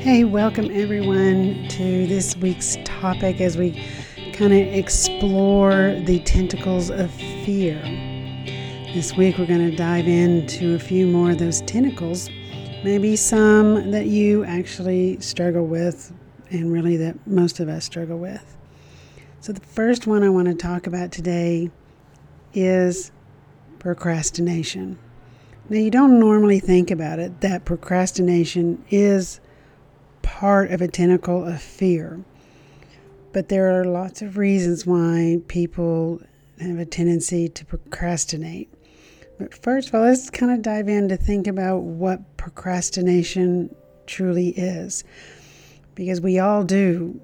Hey, welcome everyone to this week's topic as we kind of explore the tentacles of fear. This week we're going to dive into a few more of those tentacles, maybe some that you actually struggle with, and really that most of us struggle with. So, the first one I want to talk about today is procrastination. Now, you don't normally think about it that procrastination is part of a tentacle of fear. But there are lots of reasons why people have a tendency to procrastinate. But first of all, let's kind of dive in to think about what procrastination truly is. Because we all do,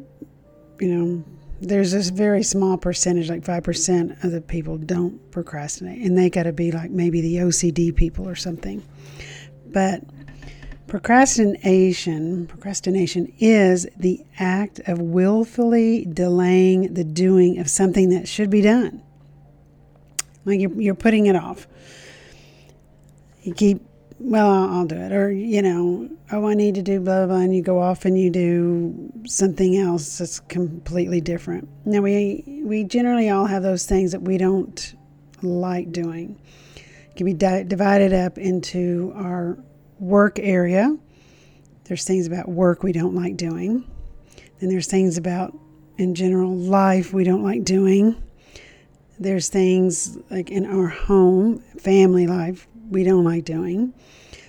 you know, there's this very small percentage, like 5% of the people don't procrastinate. And they got to be like maybe the OCD people or something. But Procrastination, procrastination is the act of willfully delaying the doing of something that should be done. Like you're, you're putting it off. You keep, well, I'll, I'll do it. Or, you know, oh, I need to do blah, blah, and you go off and you do something else that's completely different. Now, we, we generally all have those things that we don't like doing. It can be di- divided up into our work area. There's things about work we don't like doing. Then there's things about, in general, life we don't like doing. There's things like in our home, family life, we don't like doing.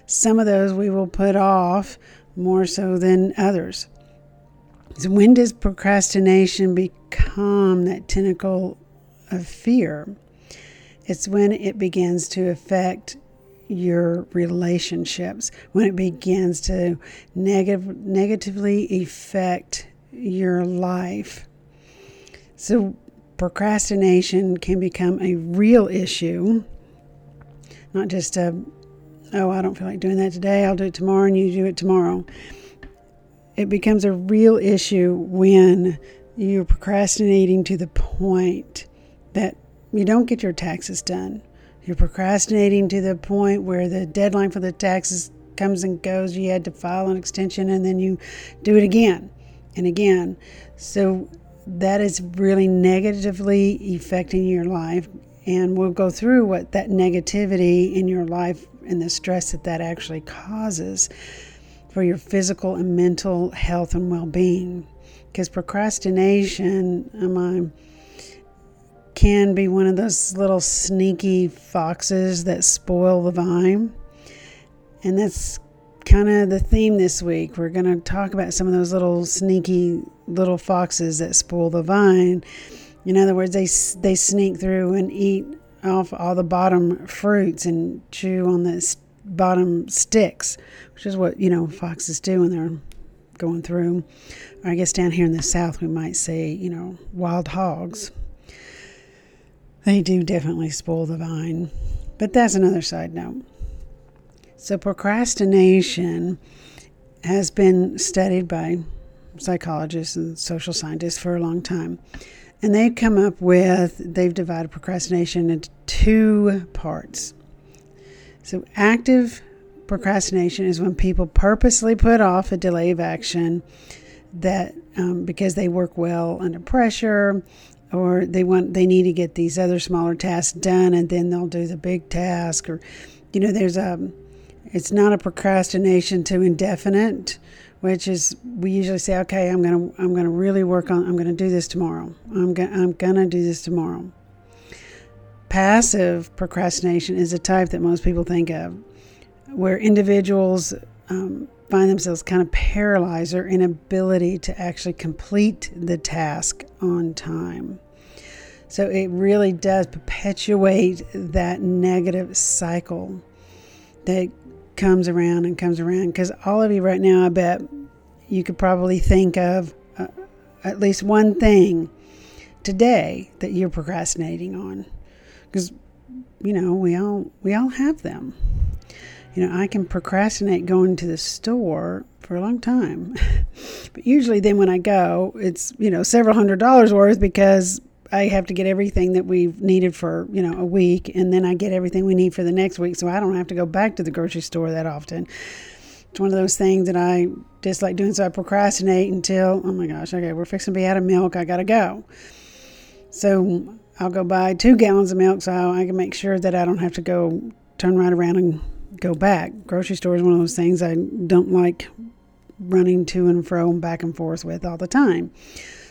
Some of those we will put off more so than others. So, when does procrastination become that tentacle of fear? It's when it begins to affect your relationships, when it begins to negative, negatively affect your life. So, procrastination can become a real issue, not just a, oh, I don't feel like doing that today, I'll do it tomorrow, and you do it tomorrow. It becomes a real issue when you're procrastinating to the point that you don't get your taxes done you're procrastinating to the point where the deadline for the taxes comes and goes. You had to file an extension and then you do it again and again. So that is really negatively affecting your life. And we'll go through what that negativity in your life and the stress that that actually causes for your physical and mental health and well being. Because procrastination, am can be one of those little sneaky foxes that spoil the vine. And that's kind of the theme this week. We're going to talk about some of those little sneaky little foxes that spoil the vine. In other words, they they sneak through and eat off all the bottom fruits and chew on the bottom sticks, which is what you know foxes do when they're going through. I guess down here in the south we might say you know wild hogs. They do definitely spoil the vine. But that's another side note. So, procrastination has been studied by psychologists and social scientists for a long time. And they've come up with, they've divided procrastination into two parts. So, active procrastination is when people purposely put off a delay of action that um, because they work well under pressure or they want they need to get these other smaller tasks done and then they'll do the big task or you know there's a it's not a procrastination to indefinite which is we usually say okay i'm going to i'm going to really work on i'm going to do this tomorrow. I'm going i'm going to do this tomorrow. Passive procrastination is a type that most people think of where individuals um, find themselves kind of paralyzed or inability to actually complete the task on time. So it really does perpetuate that negative cycle that comes around and comes around. Because all of you right now, I bet you could probably think of a, at least one thing today that you're procrastinating on because you know we all we all have them you know i can procrastinate going to the store for a long time but usually then when i go it's you know several hundred dollars worth because I have to get everything that we've needed for, you know, a week and then I get everything we need for the next week so I don't have to go back to the grocery store that often. It's one of those things that I dislike doing so I procrastinate until, oh my gosh, okay, we're fixing to be out of milk, I got to go. So I'll go buy 2 gallons of milk so I can make sure that I don't have to go turn right around and go back. Grocery store is one of those things I don't like running to and fro and back and forth with all the time.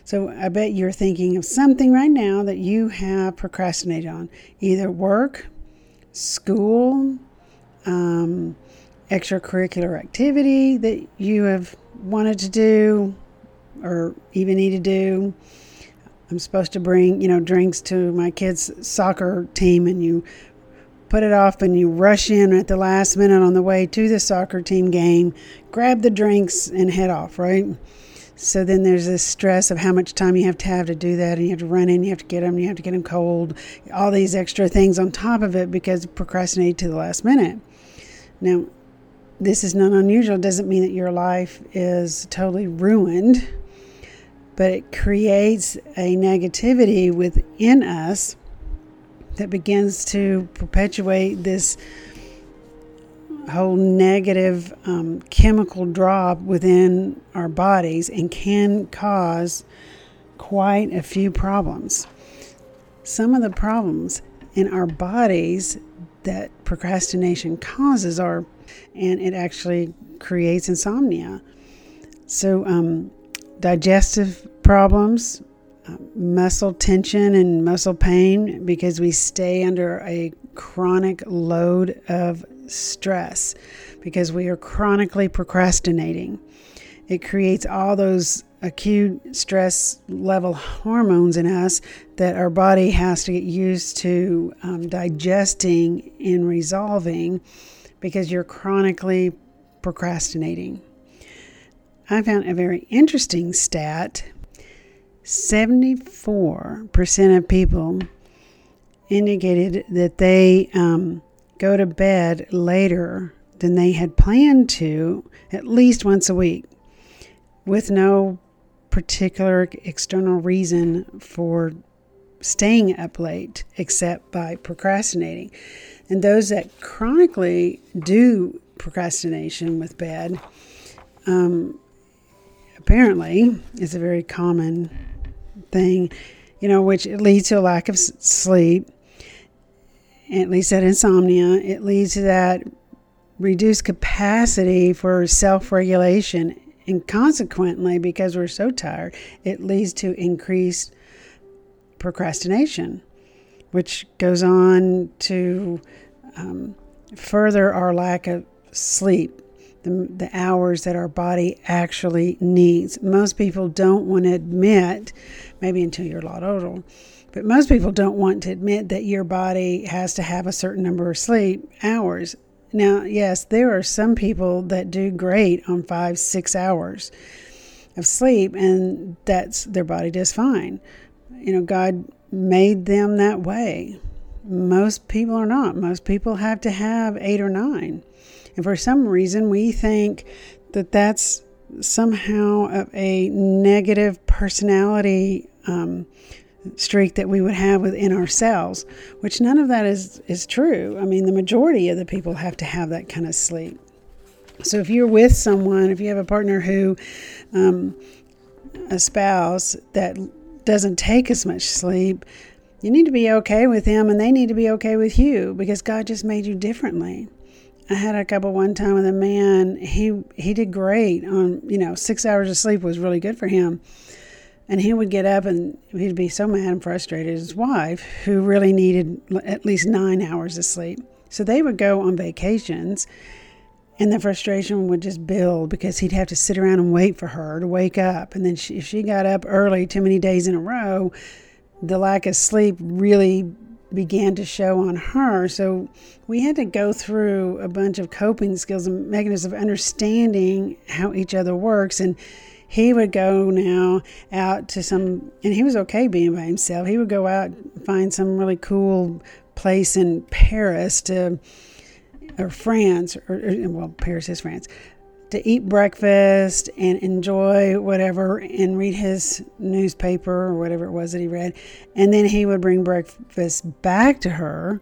So I bet you're thinking of something right now that you have procrastinated on either work, school, um, extracurricular activity that you have wanted to do or even need to do. I'm supposed to bring, you know, drinks to my kids' soccer team, and you put it off and you rush in at the last minute on the way to the soccer team game, grab the drinks, and head off, right? So then there's this stress of how much time you have to have to do that, and you have to run in, you have to get them, you have to get them cold, all these extra things on top of it because procrastinate to the last minute. Now, this is not unusual. It doesn't mean that your life is totally ruined, but it creates a negativity within us that begins to perpetuate this whole negative um, chemical drop within our bodies and can cause quite a few problems. Some of the problems in our bodies that procrastination causes are, and it actually creates insomnia. So, um, digestive problems, muscle tension, and muscle pain because we stay under a chronic load of stress because we are chronically procrastinating. It creates all those acute stress level hormones in us that our body has to get used to um, digesting and resolving because you're chronically procrastinating. I found a very interesting stat 74% of people indicated that they um, go to bed later than they had planned to at least once a week with no particular external reason for staying up late except by procrastinating. And those that chronically do procrastination with bed, um, apparently, is a very common thing, you know, which leads to a lack of sleep it leads to that insomnia. It leads to that reduced capacity for self regulation. And consequently, because we're so tired, it leads to increased procrastination, which goes on to um, further our lack of sleep, the, the hours that our body actually needs. Most people don't want to admit, maybe until you're a lot older but most people don't want to admit that your body has to have a certain number of sleep hours. Now, yes, there are some people that do great on five, six hours of sleep, and that's their body does fine. You know, God made them that way. Most people are not. Most people have to have eight or nine. And for some reason, we think that that's somehow a negative personality um, streak that we would have within ourselves, which none of that is, is true. I mean, the majority of the people have to have that kind of sleep. So if you're with someone, if you have a partner who, um, a spouse that doesn't take as much sleep, you need to be okay with them and they need to be okay with you because God just made you differently. I had a couple one time with a man. He he did great on you know six hours of sleep was really good for him and he would get up and he'd be so mad and frustrated. His wife, who really needed at least nine hours of sleep. So they would go on vacations and the frustration would just build because he'd have to sit around and wait for her to wake up. And then she, if she got up early too many days in a row, the lack of sleep really began to show on her. So we had to go through a bunch of coping skills and mechanisms of understanding how each other works. And he would go now out to some, and he was okay being by himself. He would go out find some really cool place in Paris to, or France, or, or well, Paris is France, to eat breakfast and enjoy whatever and read his newspaper or whatever it was that he read. And then he would bring breakfast back to her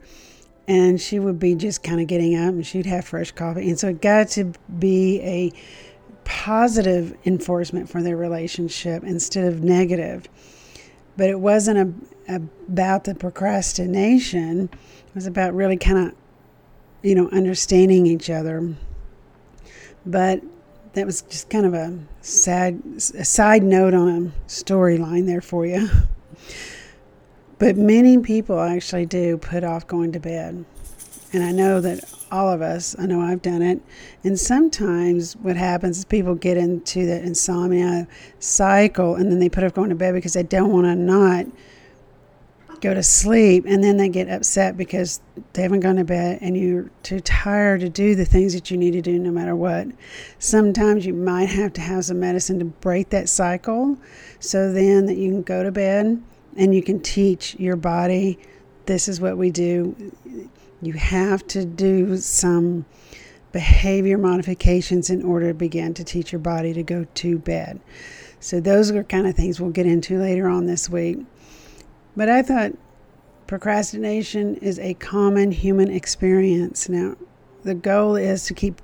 and she would be just kind of getting up and she'd have fresh coffee. And so it got to be a positive enforcement for their relationship instead of negative. But it wasn't a, about the procrastination, it was about really kind of, you know, understanding each other. But that was just kind of a sad a side note on a storyline there for you. But many people actually do put off going to bed. And I know that all of us, I know I've done it. And sometimes what happens is people get into the insomnia cycle and then they put off going to bed because they don't want to not go to sleep. And then they get upset because they haven't gone to bed and you're too tired to do the things that you need to do no matter what. Sometimes you might have to have some medicine to break that cycle so then that you can go to bed and you can teach your body this is what we do. You have to do some behavior modifications in order to begin to teach your body to go to bed. So, those are kind of things we'll get into later on this week. But I thought procrastination is a common human experience. Now, the goal is to keep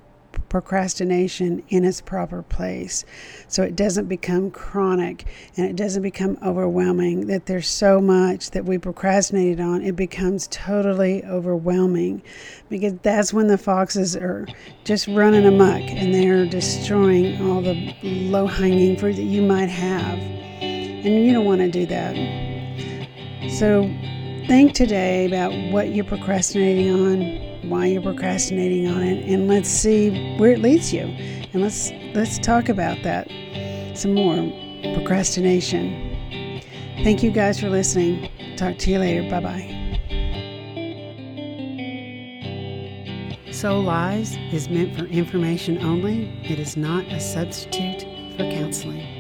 procrastination in its proper place so it doesn't become chronic and it doesn't become overwhelming that there's so much that we procrastinated on it becomes totally overwhelming. Because that's when the foxes are just running amok and they're destroying all the low hanging fruit that you might have. And you don't want to do that so think today about what you're procrastinating on why you're procrastinating on it and let's see where it leads you. And let's let's talk about that some more. Procrastination. Thank you guys for listening. Talk to you later. Bye bye Soul Lies is meant for information only. It is not a substitute for counseling.